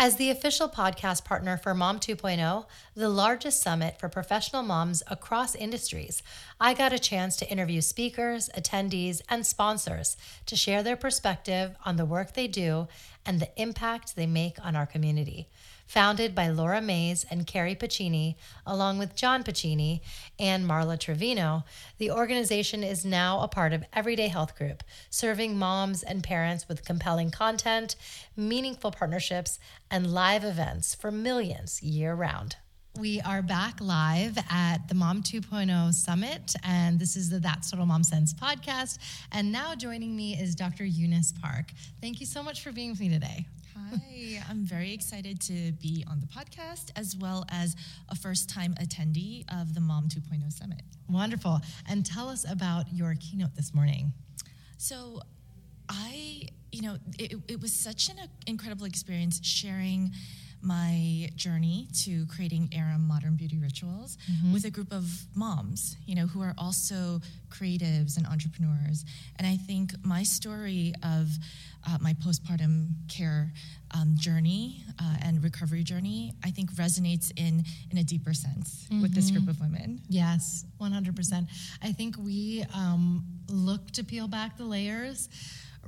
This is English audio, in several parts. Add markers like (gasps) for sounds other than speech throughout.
As the official podcast partner for Mom 2.0, the largest summit for professional moms across industries, I got a chance to interview speakers, attendees, and sponsors to share their perspective on the work they do and the impact they make on our community founded by Laura Mayes and Carrie Pacini, along with John Pacini and Marla Trevino, the organization is now a part of Everyday Health Group, serving moms and parents with compelling content, meaningful partnerships, and live events for millions year round. We are back live at the Mom 2.0 Summit, and this is the That's Total Mom Sense podcast. And now joining me is Dr. Eunice Park. Thank you so much for being with me today. Hi, I'm very excited to be on the podcast as well as a first time attendee of the Mom 2.0 Summit. Wonderful. And tell us about your keynote this morning. So, I, you know, it, it was such an incredible experience sharing my journey to creating Aram modern beauty rituals mm-hmm. with a group of moms, you know, who are also creatives and entrepreneurs. And I think my story of uh, my postpartum care um, journey uh, and recovery journey, I think resonates in in a deeper sense mm-hmm. with this group mm-hmm. of women. Yes, one hundred percent. I think we um, look to peel back the layers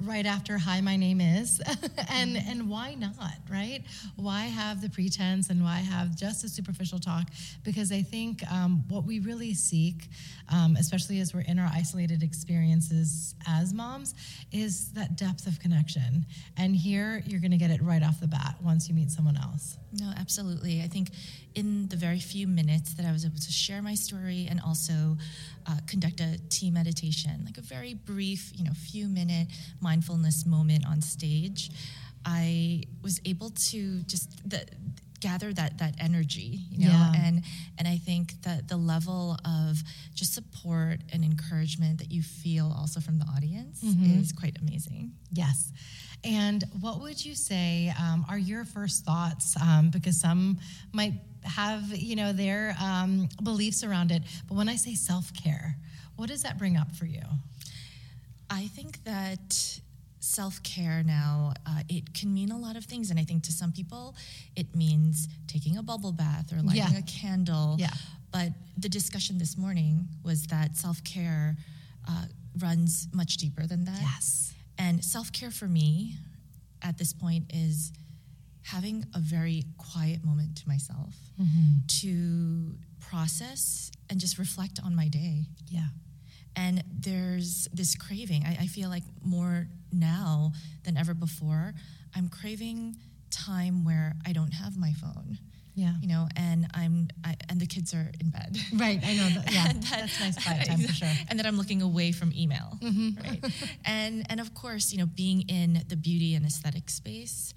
right after hi my name is. (laughs) And and why not right? Why have the pretense and why have just a superficial talk? Because i think um, what we really seek um, especially as we're in our isolated experiences as moms is that depth of connection. And here you're going to get it right off the bat once you meet someone else. No absolutely. I think in the very few minutes that I was able to share my story and also uh, conduct a tea meditation, like a very brief, you know, few minute mindfulness moment on stage, I was able to just the, gather that that energy, you know, yeah. and and I think that the level of just support and encouragement that you feel also from the audience mm-hmm. is quite amazing. Yes. And what would you say um, are your first thoughts? Um, because some might have you know their um, beliefs around it. But when i say self-care what does that bring up for you? I think that self-care now uh, it can mean a lot of things. And i think to some people it means taking a bubble bath or lighting yeah. a candle. Yeah. but the discussion this morning was that self-care uh, runs much deeper than that. Yes. And self-care for me at this point is having a very quiet moment to myself mm-hmm. to process and just reflect on my day. Yeah. And there's this craving. I, I, feel like more now than ever before, I'm craving time where I don't have my phone. Yeah. You know, and I'm I, and the kids are in bed. Right. I know. That, yeah. (laughs) that, that's nice quiet time for (laughs) sure. And that I'm looking away from email. Mm-hmm. Right. and and of course, you know, being in the beauty and aesthetic space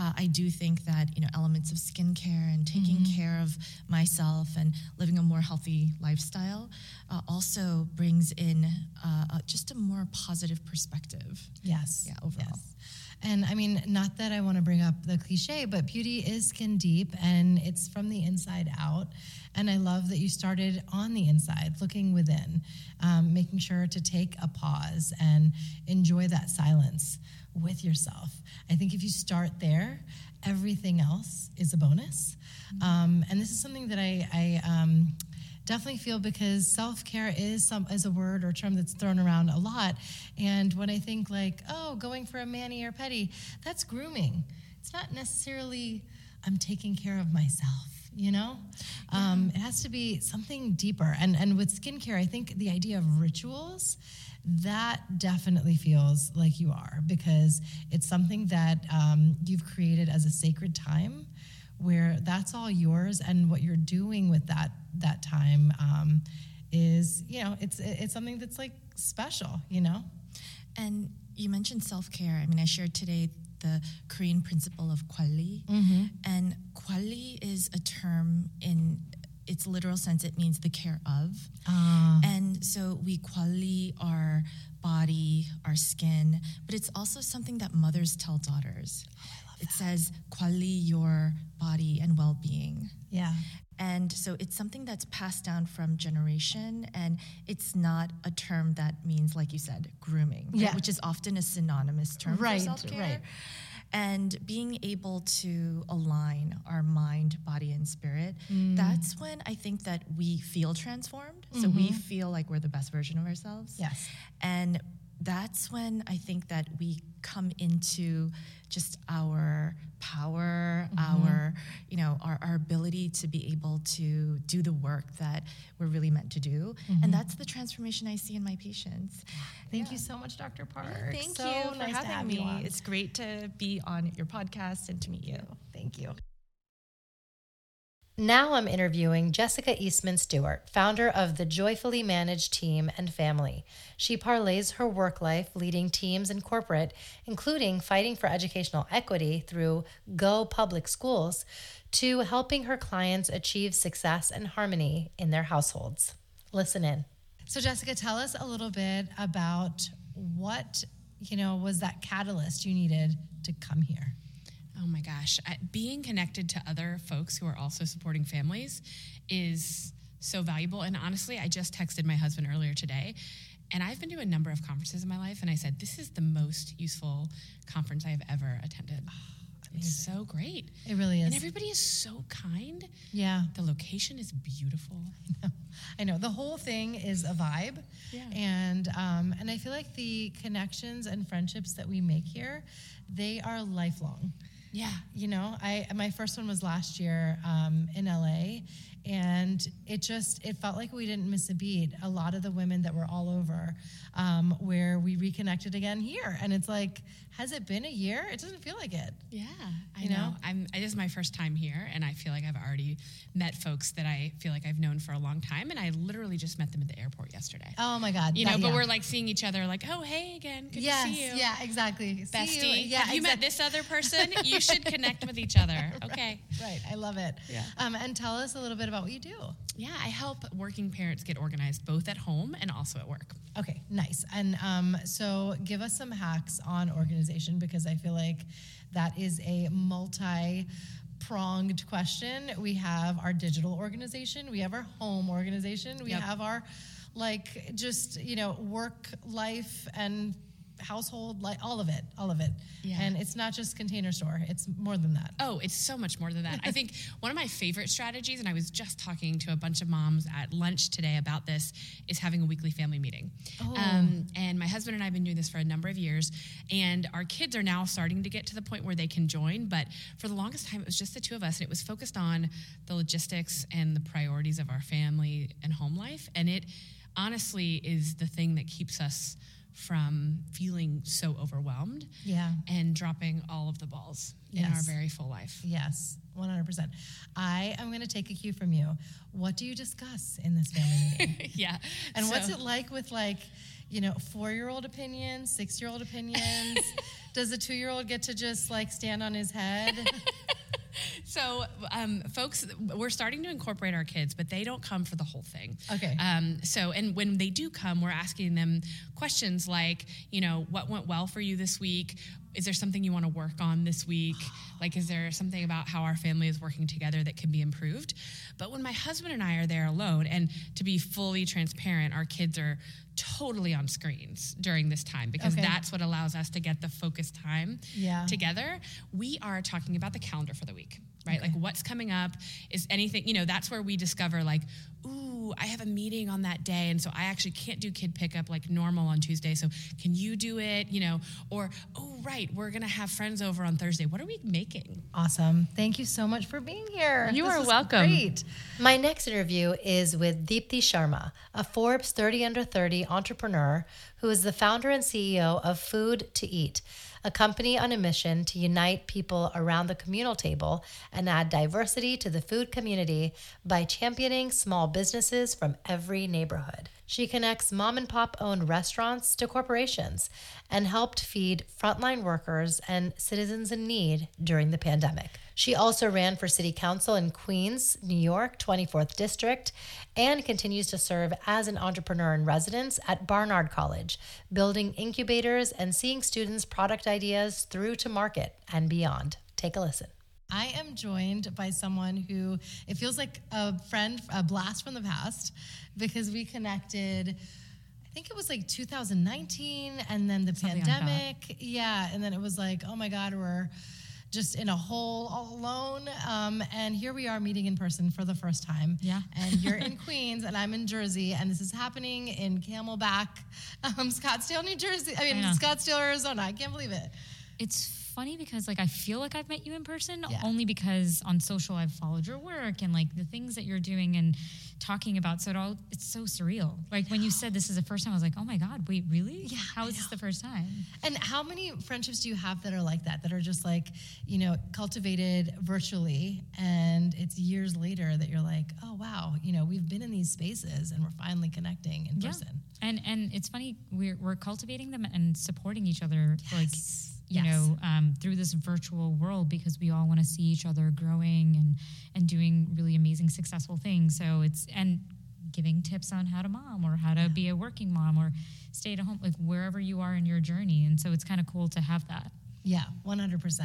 uh, I do think that you know elements of skincare and taking mm-hmm. care of myself and living a more healthy lifestyle uh, also brings in uh, just a more positive perspective. Yes. Yeah. Overall. Yes. And I mean, not that I want to bring up the cliche, but beauty is skin deep and it's from the inside out. And I love that you started on the inside, looking within, um, making sure to take a pause and enjoy that silence with yourself. I think if you start there, everything else is a bonus. Mm-hmm. Um, and this is something that I, I um, definitely feel because self care is some is a word or term that's thrown around a lot. And when I think like, oh, going for a mani or pedi, that's grooming. It's not necessarily I'm taking care of myself you know? Um, it has to be something deeper. And and with skincare i think the idea of rituals that definitely feels like you are because it's something that um, you've created as a sacred time where that's all yours and what you're doing with that that time um, is you know it's it's something that's like special you know? And you mentioned self-care. I mean i shared today the korean principle of kwali mm-hmm. and kwali is a term in its literal sense, it means the care of. Uh. And so we kwali our body, our skin, but it's also something that mothers tell daughters. Oh, it says kwali your body and well-being. Yeah. And so it's something that's passed down from generation, and it's not a term that means, like you said, grooming, right? which is often a synonymous term right, for self-care. Right. And being able to align our mind, body, and spirit, Mm. that's when I think that we feel transformed. So we feel like we're the best version of ourselves. Mm-hmm. Yes. And that's when I think that we come into just our power, Mm-hmm. our, you know, our, our ability to be able to do the work that we're really meant to do. Mm-hmm. And that's the transformation I see in my patients. Thank you so much, Dr. Park. Thank So you for nice having me. It's great to be on your podcast and to meet you. Thank you. Now I'm interviewing Jessica Eastman Stewart, founder of the Joyfully Managed Team and Family. She parlays her work life leading teams in corporate, including fighting for educational equity through Go Public Schools, to helping her clients achieve success and harmony in their households. Listen in. So, Jessica, tell us a little bit about what you know was that catalyst you needed to come here. Oh my gosh. Being connected to other folks who are also supporting families is so valuable. And honestly, I just texted my husband earlier today, and I've been to a number of conferences in my life, and I said, This is the most useful conference I have ever attended. it's so great. It really is. And everybody is so kind. Yeah, The location is beautiful. I (laughs) know. I know. The whole thing is a vibe, Yeah. and um, and I feel like the connections and friendships that we make here, they are lifelong. Yeah. You know, I my first one was last year um, in LA, and it just it felt like we didn't miss a beat. A lot of the women that were all over, um, where we reconnected again here, and it's like, has it been a year? It doesn't feel like it. Yeah, I You know. know? I'm. It is my first time here, and I feel like I've already met folks that I feel like I've known for a long time, and I literally just met them at the airport yesterday. Oh my God! you know, that- but yeah. we're like seeing each other, like, oh, hey again, good yes, to see you, yeah, exactly. See bestie. you. Yeah, Have you met this other person? (laughs) you should connect with each other. (laughs) Okay. Right, I love it. Yeah. Um, and tell us a little bit about what you do. Yeah, I help working parents get organized both at home and also at work. Okay, nice. And um, so give us some hacks on organization because I feel like that is a multi pronged question. We have our digital organization, we have our home organization, we Yep. have our like just, you know, work life and household like all of it, all of it. Yeah. And it's not just container store, it's more than that. Oh, it's so much more than that. I think (laughs) one of my favorite strategies, and I was just talking to a bunch of moms at lunch today about this, is having a weekly family meeting. Um, and my husband and I have been doing this for a number of years, and our kids are now starting to get to the point where they can join. But for the longest time, it was just the two of us, and it was focused on the logistics and the priorities of our family and home life. And it honestly is the thing that keeps us from feeling so overwhelmed Yeah. and dropping all of the balls in our very full life. Yes, 100%. I am going to take a cue from you. What do you discuss in this family (laughs) meeting? yeah. And what's it like with like, you know, four year old opinions, six year old opinions? (laughs) Does the two year old get to just like stand on his head? (laughs) (laughs) So, um, folks, we're starting to incorporate our kids, but they don't come for the whole thing. Okay. Um, so, and when they do come, we're asking them questions like, you know, what went well for you this week? Is there something you want to work on this week? Like, is there something about how our family is working together that can be improved? But when my husband and I are there alone, and to be fully transparent, our kids are totally on screens during this time because Okay. that's what allows us to get the focused time Yeah. together. We are talking about the calendar for the week, right? Like what's coming up is anything, you know, that's where we discover like, ooh, I have a meeting on that day. And so I actually can't do kid pickup like normal on Tuesday. So can you do it? You know, or, oh, right, we're going to have friends over on Thursday. What are we making? awesome. Thank you so much for being here. You This are welcome. Great. My next interview is with Deepti Sharma, a Forbes 30 under 30 entrepreneur who is the founder and CEO of Food to Eat, a company on a mission to unite people around the communal table and add diversity to the food community by championing small businesses from every neighborhood. She connects mom and pop owned restaurants to corporations and helped feed frontline workers and citizens in need during the pandemic. She also ran for city council in Queens, New York, 24th District, and continues to serve as an entrepreneur in residence at Barnard College, building incubators and seeing students' product ideas through to market and beyond. Take a listen. I am joined by someone who it feels like a friend, a blast from the past, because we connected. I think it was like 2019, and then the Something like pandemic. yeah, and then it was like, oh my God, we're just in a hole all alone. Um, and here we are meeting in person for the first time. Yeah. And you're (laughs) in Queens, and I'm in Jersey, and this is happening in Camelback, um, Scottsdale, New Jersey. I mean, I. Scottsdale, Arizona. I can't believe it. It's funny because like I feel like I've met you in person Yeah. only because on social I've followed your work and like the things that you're doing and talking about. So it all it's so surreal. Like when you said this is the first time, I was like, oh my god, wait, really? Yeah, How is this the first time? And how many friendships do you have that are like that, that are just like, you know, cultivated virtually, and it's years later that you're like, oh wow, you know, we've been in these spaces and we're finally connecting in person. And and it's funny we're we're cultivating them and supporting each other like Yes. You Yes. know um, through this virtual world because we all want to see each other growing and and doing really amazing successful things. So it's and giving tips on how to mom or how to be a working mom or stay at home like wherever you are in your journey. And so it's kind of cool to have that. Yeah, 100%.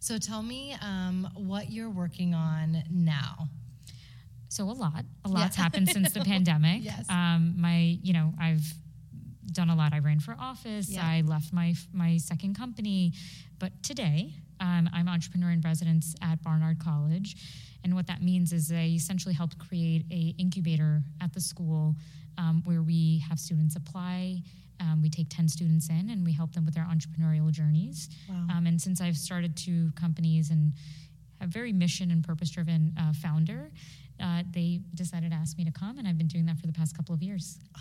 So tell me um, what you're working on now. So a lot, a lot's Yeah. happened since the (laughs) pandemic. Yes. Um, my, you know, I've done a lot. I ran for office. Yeah. I left my my second company, but today um, I'm entrepreneur in residence at Barnard College, and what that means is I essentially helped create a incubator at the school um, where we have students apply. Um, we take 10 students in and we help them with their entrepreneurial journeys. Wow. Um, and since I've started two companies and a very mission and purpose driven uh, founder, uh, they decided to ask me to come, and I've been doing that for the past couple of years. Oh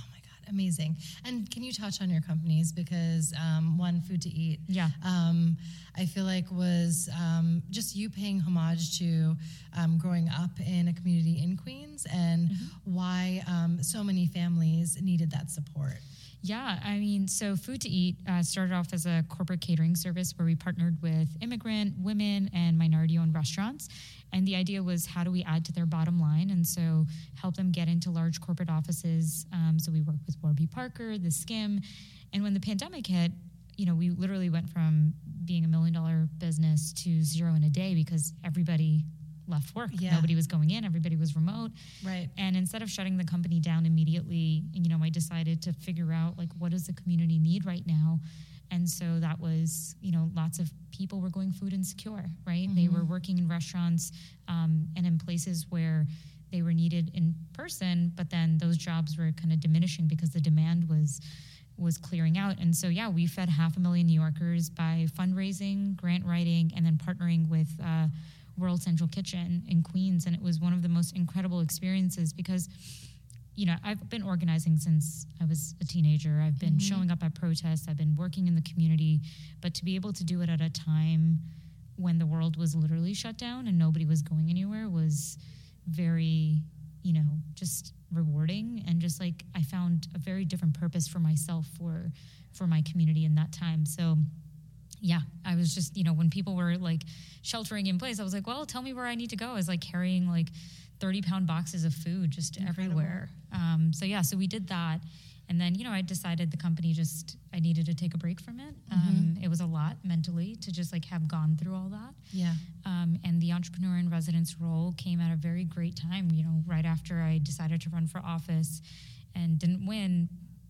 amazing. And can you touch on your companies? Because um, one, Food to Eat, Yeah. um, I feel like was um, just you paying homage to um, growing up in a community in Queens and Mm-hmm. why um, so many families needed that support. Yeah, I mean, so Food to Eat uh, started off as a corporate catering service where we partnered with immigrant, women, and minority owned restaurants. And the idea was how do we add to their bottom line? And so help them get into large corporate offices. Um, so we worked with Warby Parker, theSkimm. And when the pandemic hit, you know, we literally went from being a million dollar business to zero in a day because everybody left work. Yeah. Nobody was going in, everybody was remote. Right. And instead of shutting the company down immediately, you know, I decided to figure out like what does the community need right now. And so that was, you know, lots of people were going food insecure, right? They were working in restaurants um, and in places where they were needed in person, but then those jobs were kind of diminishing because the demand was was clearing out. And so yeah, we fed half a million New Yorkers by fundraising, grant writing, and then partnering with uh, World Central Kitchen in Queens. And it was one of the most incredible experiences because you know, I've been organizing since I was a teenager. I've been mm-hmm. showing up at protests. I've been working in the community, but to be able to do it at a time when the world was literally shut down and nobody was going anywhere was very, you know, just rewarding and just like I found a very different purpose for myself for for my community in that time. So yeah, I was just, you know, when people were like sheltering in place, I was like, well, tell me where I need to go. I was like carrying like 30 pound boxes of food just everywhere. Um, so yeah, so we did that. And then, you know, I decided the company just, I needed to take a break from it. Um, it was a lot mentally to just like have gone through all that. Yeah. Um, and the entrepreneur in residence role came at a very great time, you know, right after I decided to run for office and didn't win.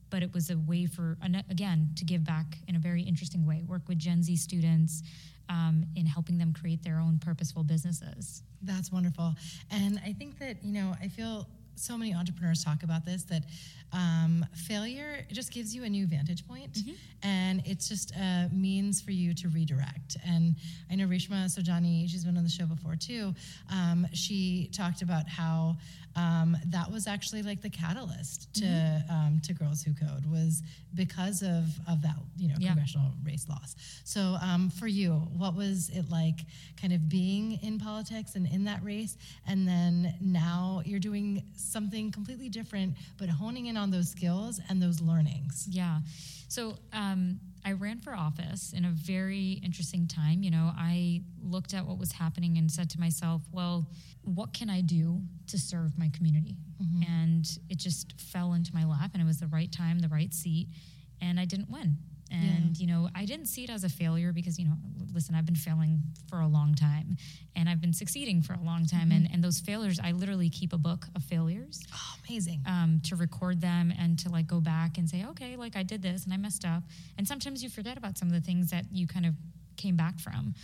But it was a way for, again, to give back in a very interesting way, work with Gen Z students um, in helping them create their own purposeful businesses. That's wonderful. And I think that, you know, I feel so many entrepreneurs talk about this that um, failure just gives you a new vantage point, and it's just a means for you to redirect. And I know Reshma Saujani, she's been on the show before too. Um, she talked about how um, that was actually like the catalyst to um, to Girls Who Code was because of of that you know Yeah. congressional race loss. So um, for you, what was it like, kind of being in politics and in that race, and then now you're doing something completely different, but honing in on those skills and those learnings. Yeah. So um, I ran for office in a very interesting time. You know, I looked at what was happening and said to myself, well, what can I do to serve my community? And it just fell into my lap, and it was the right time, the right seat, and I didn't win. And, you know, I didn't see it as a failure because, you know, listen, I've been failing for a long time and I've been succeeding for a long time. Mm-hmm. And, and those failures, I literally keep a book of failures Oh, amazing. um, to record them and to like go back and say, okay, like I did this and I messed up. And sometimes you forget about some of the things that you kind of came back from.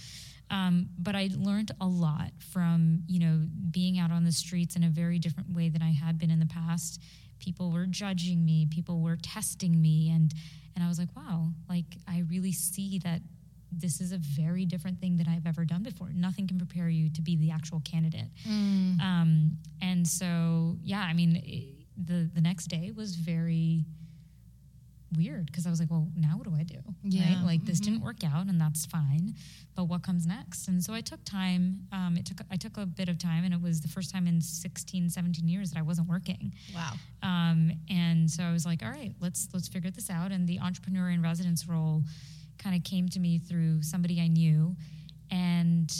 Um, but I learned a lot from you know being out on the streets in a very different way than I had been in the past. People were judging me, people were testing me, and and I was like, wow, like I really see that this is a very different thing that I've ever done before. Nothing can prepare you to be the actual candidate. Um, and so, yeah, I mean, it, the the next day was very weird because I was like, well, now what do I do? Yeah. Right? Like this didn't work out, and that's fine. But what comes next? And so I took time. Um, it took I took a bit of time, and it was the first time in 16, 17 years that I wasn't working. Wow. Um, and so I was like, all right, let's let's figure this out. And the entrepreneur in residence role kind of came to me through somebody I knew, and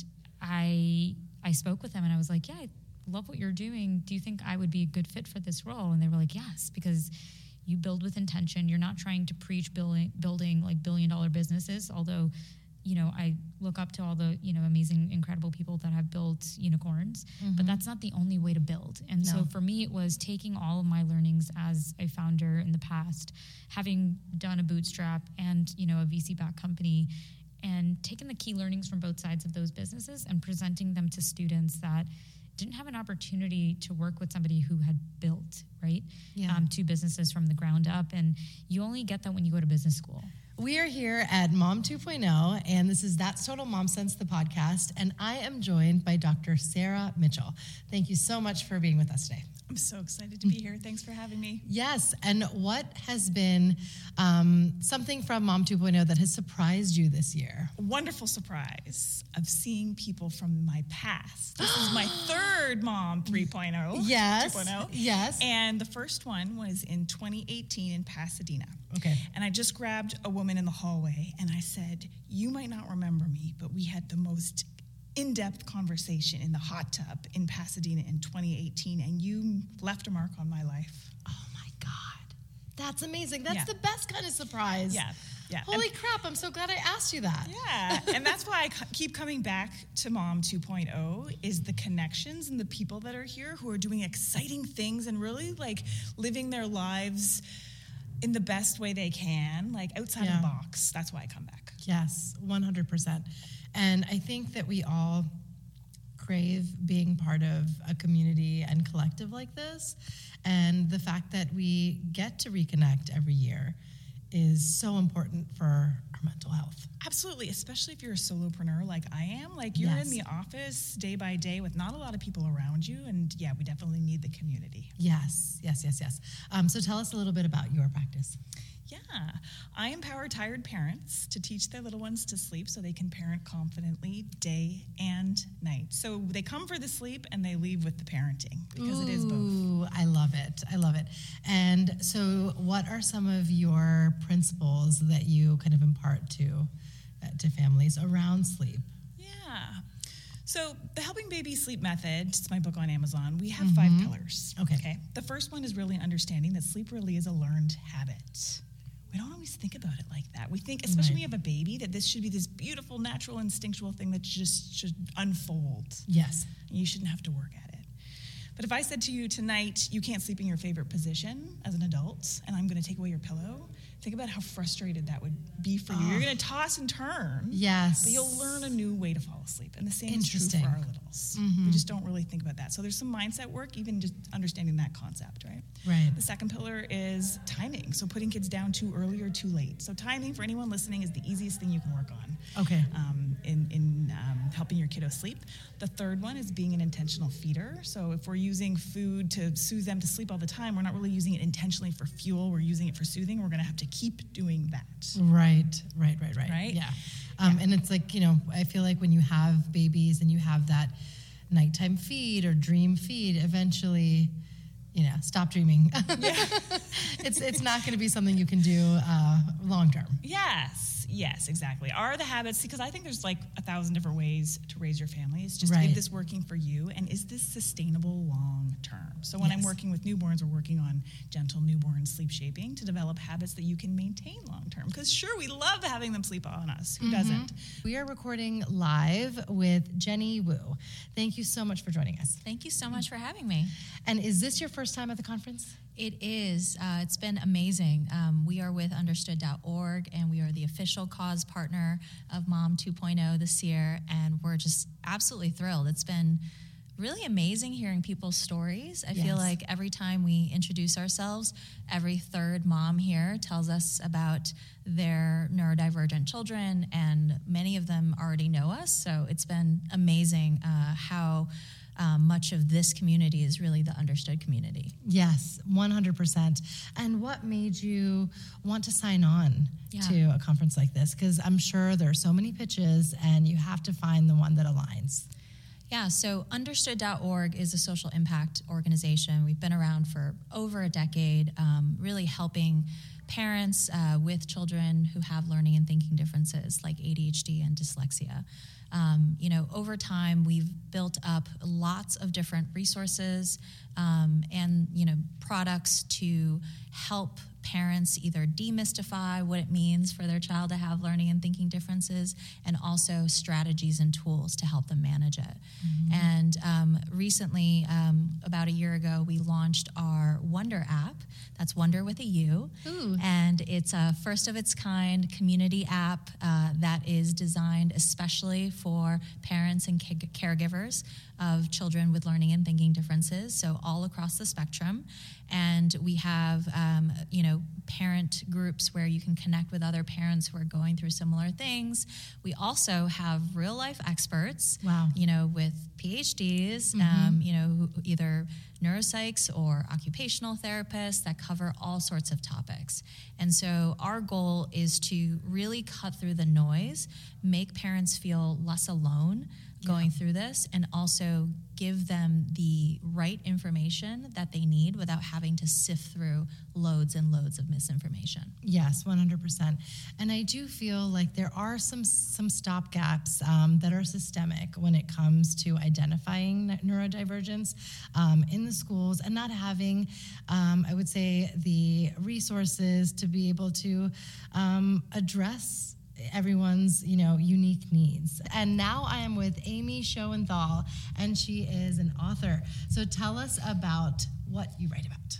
I I spoke with them, and I was like, yeah, I love what you're doing. Do you think I would be a good fit for this role? And they were like, yes, because you build with intention. You're not trying to preach building building like billion dollar businesses, although you know, I look up to all the, you know, amazing, incredible people that have built unicorns, but mm-hmm. that's not the only way to build. And so for me, it was taking all of my learnings as a founder in the past, having done a bootstrap and, you know, a VC backed company, and taking the key learnings from both sides of those businesses and presenting them to students that didn't have an opportunity to work with somebody who had built, right? Yeah. Um, two businesses from the ground up. And you only get that when you go to business school. We are here at Mom 2.0, and this is That's Total Mom Sense, the podcast. And I am joined by Dr. Sarah Mitchell. Thank you so much for being with us today. I'm so excited to be here. Thanks for having me. Yes, and what has been um, something from Mom 2.0 that has surprised you this year? A wonderful surprise of seeing people from my past. This is my (gasps) third mom 3.0. Yes, 2.0. yes. And the first one was in 2018 in Pasadena. Okay. And I just grabbed a woman in the hallway and I said, You might not remember me, but we had the most in depth conversation in the hot tub in Pasadena in 2018, and you left a mark on my life. Oh my God. That's amazing. That's Yeah. the best kind of surprise. Yeah, yeah. Holy crap, I'm so glad I asked you that. Yeah, and that's (laughs) why I keep coming back to Mom 2.0 is the connections and the people that are here who are doing exciting things and really like living their lives in the best way they can, like outside Yeah. of the box. That's why I come back. Yes, 100%. And I think that we all crave being part of a community and collective like this. And the fact that we get to reconnect every year is so important for our mental health. Absolutely, especially if you're a solopreneur like I am. Like you're Yes. in the office day by day with not a lot of people around you, and yeah, we definitely need the community. Yes, yes, yes, yes. Um, so tell us a little bit about your practice. Yeah, I empower tired parents to teach their little ones to sleep so they can parent confidently day and night. So they come for the sleep and they leave with the parenting because it is both. Ooh, I love it. I love it. And so, what are some of your principles that you kind of impart to uh, to families around sleep? Yeah. So the Helping Baby Sleep Method, it's my book on Amazon. We have five pillars. Okay. Okay. The first one is really understanding that sleep really is a learned habit. We don't always think about it like that. We think, especially when you have a baby, that this should be this beautiful, natural, instinctual thing that just should unfold. Yes. you shouldn't have to work at it. But if I said to you tonight, you can't sleep in your favorite position as an adult, and I'm going to take away your pillow, think about how frustrated that would be for you. You're ah. going to toss and turn, Yes. but you'll learn a new way to fall asleep. And the same is true for our littles. We mm-hmm. just don't really think about that. So there's some mindset work, even just understanding that concept, right? Right. The second pillar is timing. So putting kids down too early or too late. So timing for anyone listening is the easiest thing you can work on Okay. um, in, in um, helping your kiddo sleep. The third one is being an intentional feeder. So if we're using food to soothe them to sleep all the time, we're not really using it intentionally for fuel. We're using it for soothing. We're going to have to keep doing that. Right, right, right, right. Right? Yeah. Um, And it's like, you know, I feel like when you have babies and you have that nighttime feed or dream feed, eventually, you know, stop dreaming. Yeah. (laughs) it's it's not going to be something you can do uh, long term. Yes, Yes, exactly. Are the habits because I think there's like a thousand different ways to raise your family. It's just Right. is this working for you and is this sustainable long term? So when I'm working with newborns, we're working on gentle newborn sleep shaping to develop habits that you can maintain long term. Sure, we love having them sleep on us. Who doesn't? We are recording live with Jenny Wu. Thank you so much for joining us. Thank you so much for having me. And is this your first time at the conference? It is. Uh, it's been amazing. Um, we are with understood.org and we are the official cause partner of Mom 2.0 this year. And we're just absolutely thrilled. It's been really amazing hearing people's stories. I feel like every time we introduce ourselves, every third mom here tells us about their neurodivergent children, and many of them already know us. So it's been amazing uh, how. Um, much of this community is really the understood community. Yes, 100%. And what made you want to sign on Yeah. to a conference like this? Because I'm sure there are so many pitches and you have to find the one that aligns. Yeah, so understood.org is a social impact organization. We've been around for over a decade, um, really helping parents uh, with children who have learning and thinking differences like ADHD and dyslexia. Um, you know, over time, we've built up lots of different resources um, and, you know, products to help parents either demystify what it means for their child to have learning and thinking differences and also strategies and tools to help them manage it. And um, recently, um, about a year ago, we launched our Wonder app. That's Wonder with a U. Ooh. And it's a first of its kind community app uh, that is designed especially for parents and ca- caregivers of children with learning and thinking differences, so all across the spectrum. And we have, um, you know, parent groups where you can connect with other parents who are going through similar things. We also have real life experts, Wow. you know, with PhDs, um, you know, either neuropsychs or occupational therapists that cover all sorts of topics. And so our goal is to really cut through the noise, make parents feel less alone going through this, and also give them the right information that they need without having to sift through loads and loads of misinformation. Yes, 100%. And I do feel like there are some some stop gaps um, that are systemic when it comes to identifying neurodivergence um, in the schools and not having, um, I would say, the resources to be able to um, address everyone's you know unique needs. And now i am with amy shoenthal and she is an author. So tell us about what you write about.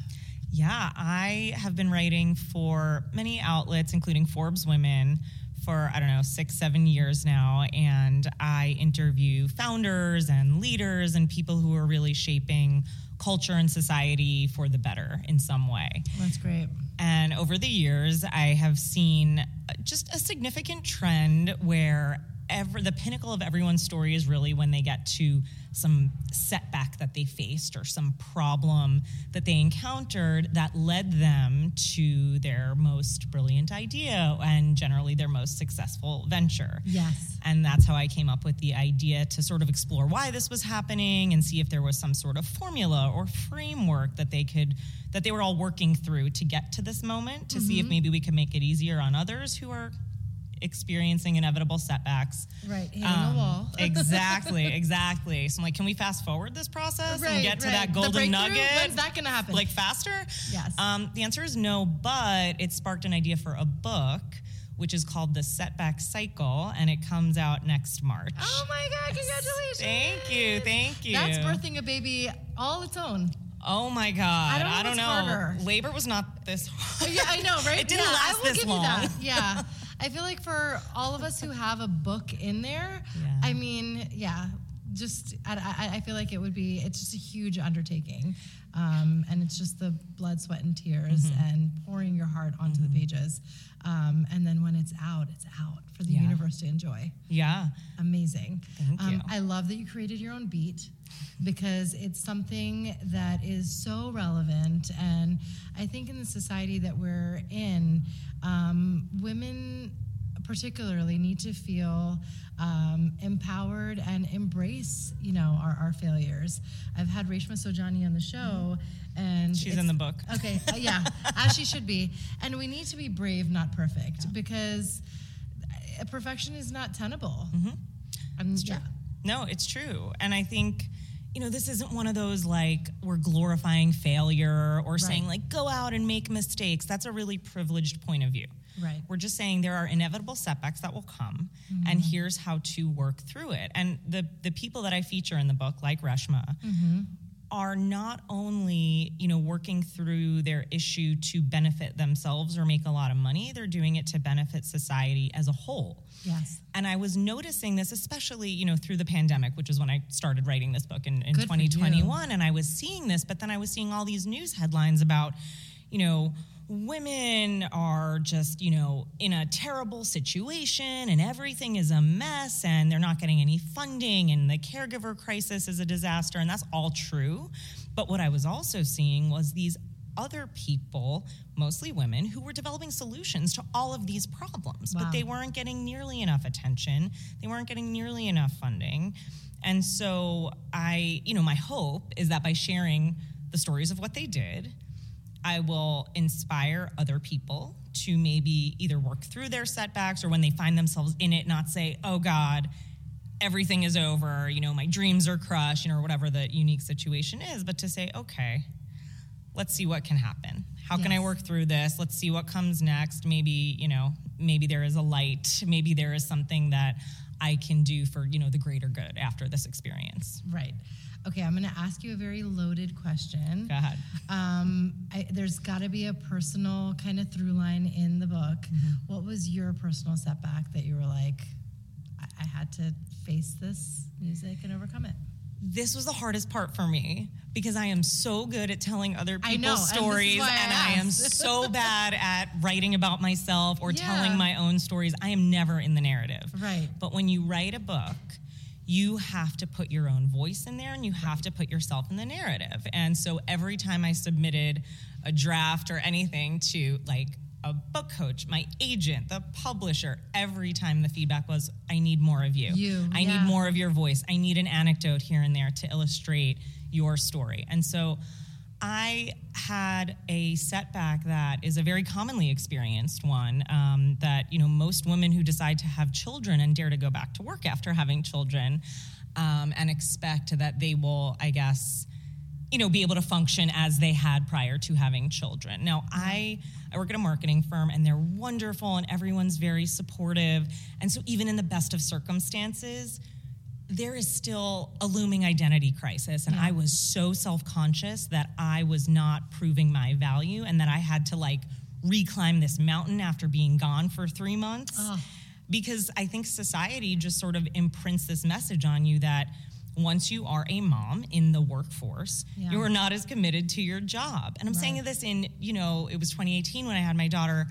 Yeah, I have been writing for many outlets, including Forbes Women, for I don't know, six, seven years now. And I interview founders and leaders and people who are really shaping culture and society for the better in some way. that's great And over the years, I have seen just a significant trend where ever the pinnacle of everyone's story is really when they get to some setback that they faced or some problem that they encountered that led them to their most brilliant idea and generally their most successful venture. Yes. And that's how I came up with the idea to sort of explore why this was happening and see if there was some sort of formula or framework that they could that they were all working through to get to this moment to see if mm-hmm. maybe we could make it easier on others who are experiencing inevitable setbacks. Right, hitting Um, a wall. (laughs) exactly, exactly. So I'm like, can we fast forward this process and get to that golden nugget? When's that going to happen? like faster? Yes. Um, the answer is no, but it sparked an idea for a book, which is called The Setback Cycle, and it comes out next March. oh my God! Congratulations. Thank you, thank you. That's birthing a baby all its own. Oh my God! I don't know I what's harder. Labor was not this hard. (laughs) Yeah, I know, right? (laughs) It didn't yeah, last I will this give long. You that. Yeah. I feel like for all of us who have a book in there, Yeah. I mean, yeah, just I, I, I feel like it would be it's just a huge undertaking, um, and it's just the blood, sweat, and tears, Mm-hmm. and pouring your heart onto the pages, um, and then when it's out, it's out for the Yeah. universe to enjoy. Yeah. Amazing. Thank um, you. I love that you created your own beat because it's something that is so relevant. And I think in the society that we're in, um, women particularly need to feel um, empowered and embrace, you know, our, our failures. I've had Reshma Saujani on the show, and She's in the book. Okay, uh, yeah, (laughs) as she should be. And we need to be brave, not perfect, because uh, perfection is not tenable. Mm-hmm. And yeah. No, it's true. And I think, you know, this isn't one of those like we're glorifying failure or saying like go out and make mistakes. That's a really privileged point of view. Right. We're just saying there are inevitable setbacks that will come and mm-hmm. here's how to work through it. And the the people that I feature in the book like Reshma mm-hmm. are not only, you know, working through their issue to benefit themselves or make a lot of money, they're doing it to benefit society as a whole. Yes. And I was noticing this, especially, you know, through the pandemic, which is when I started writing this book in, in Good 2021. And I was seeing this, but then I was seeing all these news headlines about, you know, women are just, you know, in a terrible situation and everything is a mess and they're not getting any funding and the caregiver crisis is a disaster. And that's all true. But what I was also seeing was these other people, mostly women, who were developing solutions to all of these problems, Wow. but they weren't getting nearly enough attention. They weren't getting nearly enough funding. And so I, you know, my hope is that by sharing the stories of what they did, I will inspire other people to maybe either work through their setbacks or when they find themselves in it, not say, oh God, everything is over, you know, my dreams are crushed, you know, or whatever the unique situation is, but to say, okay, let's see what can happen. How can I work through this? Let's see what comes next. Maybe, you know, maybe there is a light. Maybe there is something that I can do for, you know, the greater good after this experience. Right. Okay, I'm going to ask you a very loaded question. Go ahead. Um, I, there's got to be a personal kind of through line in the book. Mm-hmm. What was your personal setback that you were like, I, I had to face this music and overcome it? This was the hardest part for me because I am so good at telling other people's know, and stories I and I am so (laughs) bad at writing about myself or Yeah. telling my own stories. I am never in the narrative. Right. But when you write a book, you have to put your own voice in there and you have to put yourself in the narrative. And so every time I submitted a draft or anything to like a book coach, my agent, the publisher, every time the feedback was, I need more of you. You, I yeah. need more of your voice. I need an anecdote here and there to illustrate your story. And so I had a setback that is a very commonly experienced one um, that, you know, most women who decide to have children and dare to go back to work after having children um, and expect that they will, I guess, you know, be able to function as they had prior to having children. Now, I I work at a marketing firm and they're wonderful and everyone's very supportive. And so even in the best of circumstances, there is still a looming identity crisis and I was so self-conscious that I was not proving my value and that I had to like reclimb this mountain after being gone for 3 months. Because I think society just sort of imprints this message on you that once you are a mom in the workforce, Yeah. you are not as committed to your job. And I'm saying this in, you know, it was 2018 when I had my daughter.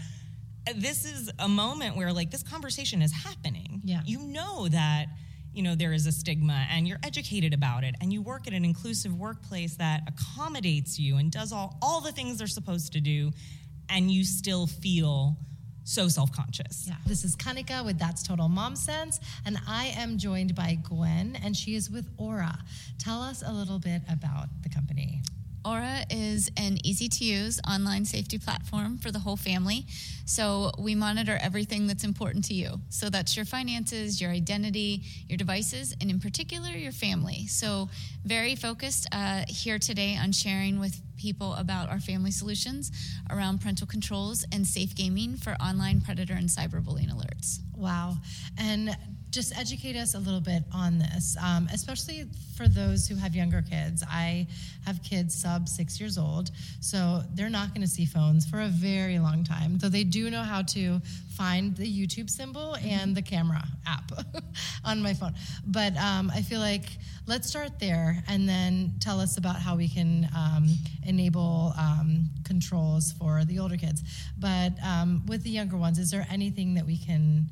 This is a moment where like this conversation is happening. Yeah. You know that, you know, there is a stigma and you're educated about it and you work at an inclusive workplace that accommodates you and does all, all the things they're supposed to do and you still feel so self-conscious. Yeah. This is Kanika with That's Total Mom Sense, and I am joined by Gwen, and she is with Aura. Tell us a little bit about the company. Aura is an easy to use online safety platform for the whole family. So we monitor everything that's important to you. So that's your finances, your identity, your devices, and in particular, your family. So, very focused uh, here today on sharing with people about our family solutions around parental controls and safe gaming for online predator and cyberbullying alerts. Wow. And just educate us a little bit on this, um, especially for those who have younger kids. I have kids sub six years old, so they're not going to see phones for a very long time, though they do know how to find the YouTube symbol and the camera app (laughs) on my phone. But um, I feel like let's start there and then tell us about how we can um, enable um, controls for the older kids. But um, with the younger ones, is there anything that we can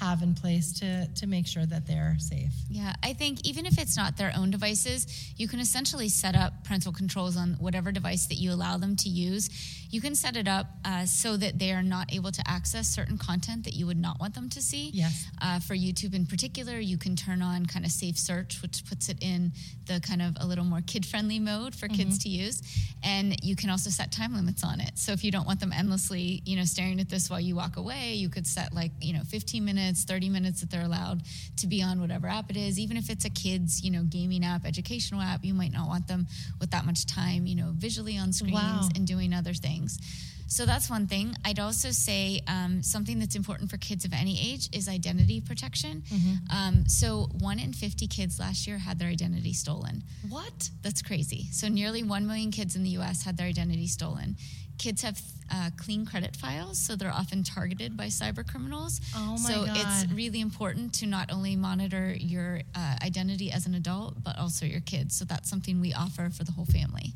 have in place to, to make sure that they're safe? Yeah, I think even if it's not their own devices, you can essentially set up parental controls on whatever device that you allow them to use. You can set it up uh, so that they are not able to access certain content that you would not want them to see. Yes. Uh, for YouTube in particular, you can turn on kind of safe search, which puts it in the kind of a little more kid friendly mode for kids to use. And you can also set time limits on it. So if you don't want them endlessly, you know, staring at this while you walk away, you could set like, you know, 15 minutes minutes, 30 minutes that they're allowed to be on whatever app it is. Even if it's a kid's, you know, gaming app, educational app, you might not want them with that much time, you know, visually on screens Wow. and doing other things. So that's one thing. I'd also say um, something that's important for kids of any age is identity protection. Um, so one in 50 kids last year had their identity stolen. What? That's crazy. So nearly 1 million kids in the US had their identity stolen. Kids have uh, clean credit files, so they're often targeted by cyber criminals. Oh my so it's really important to not only monitor your uh, identity as an adult, but also your kids. So that's something we offer for the whole family.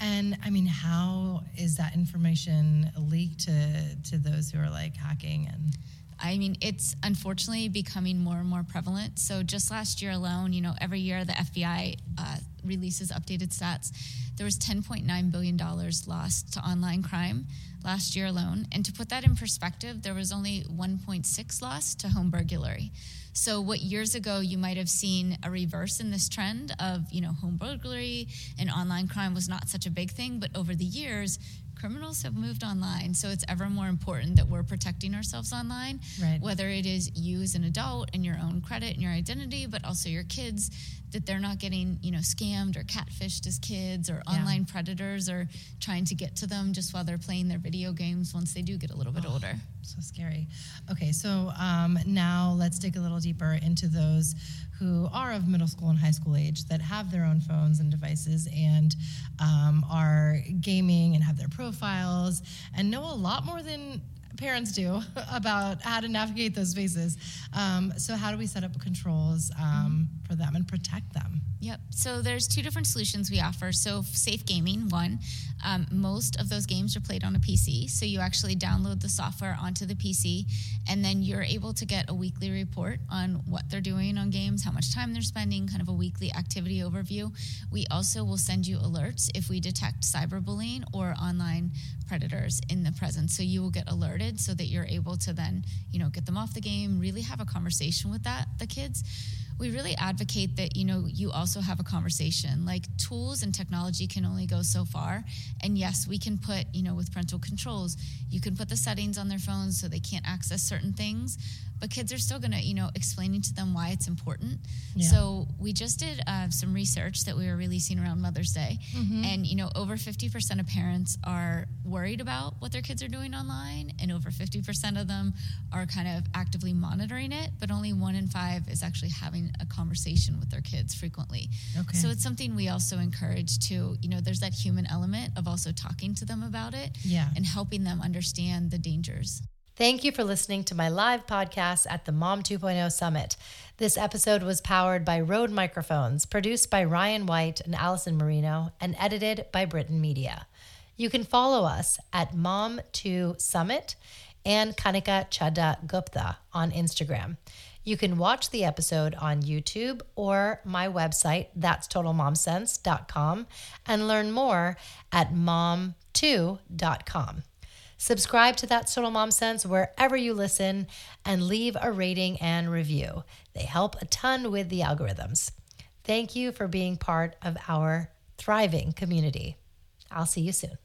And I mean, how is that information leaked to to those who are like hacking and? I mean, it's unfortunately becoming more and more prevalent. So just last year alone, you know, every year the FBI uh, releases updated stats. There was 10.9 billion dollars lost to online crime last year alone. And to put that in perspective, there was only 1.6 lost to home burglary. So what years ago you might have seen a reverse in this trend of, you know, home burglary and online crime was not such a big thing, but over the years criminals have moved online, so it's ever more important that we're protecting ourselves online. Right. Whether it is you as an adult and your own credit and your identity, but also your kids, that they're not getting, you know, scammed or catfished as kids, or Yeah. online predators are trying to get to them just while they're playing their video games once they do get a little bit older. So scary. Okay, so um, now let's dig a little deeper into those who are of middle school and high school age that have their own phones and devices and um, are gaming and have their profiles and know a lot more than parents do (laughs) about how to navigate those spaces. Um, so, how do we set up controls um, for them and protect them? Yep. So there's two different solutions we offer. So safe gaming, one, um, most of those games are played on a PC. So you actually download the software onto the PC, and then you're able to get a weekly report on what they're doing on games, how much time they're spending, kind of a weekly activity overview. We also will send you alerts if we detect cyberbullying or online predators in the presence. So you will get alerted so that you're able to then, you know, get them off the game, really have a conversation with that the kids. We really advocate that you know you also have a conversation. Like tools and technology can only go so far. And yes we can put you know with parental controls you can put the settings on their phones so they can't access certain things but kids are still going to you know explaining to them why it's important Yeah. so we just did uh, some research that we were releasing around mother's day and you know over 50% of parents are worried about what their kids are doing online and over 50% of them are kind of actively monitoring it but only one in five is actually having a conversation with their kids frequently Okay. so it's something we also encourage to you know there's that human element of also talking to them about it Yeah. and helping them understand the dangers Thank you for listening to my live podcast at the Mom 2.0 Summit. This episode was powered by Rode Microphones, produced by Ryan White and Allison Marino, and edited by Britain Media. You can follow us at Mom2Summit and Kanika Chadda Gupta on Instagram. You can watch the episode on YouTube or my website, that's totalmomsense.com, and learn more at mom2.com. Subscribe to That Total Mom Sense wherever you listen and leave a rating and review. They help a ton with the algorithms. Thank you for being part of our thriving community. I'll see you soon.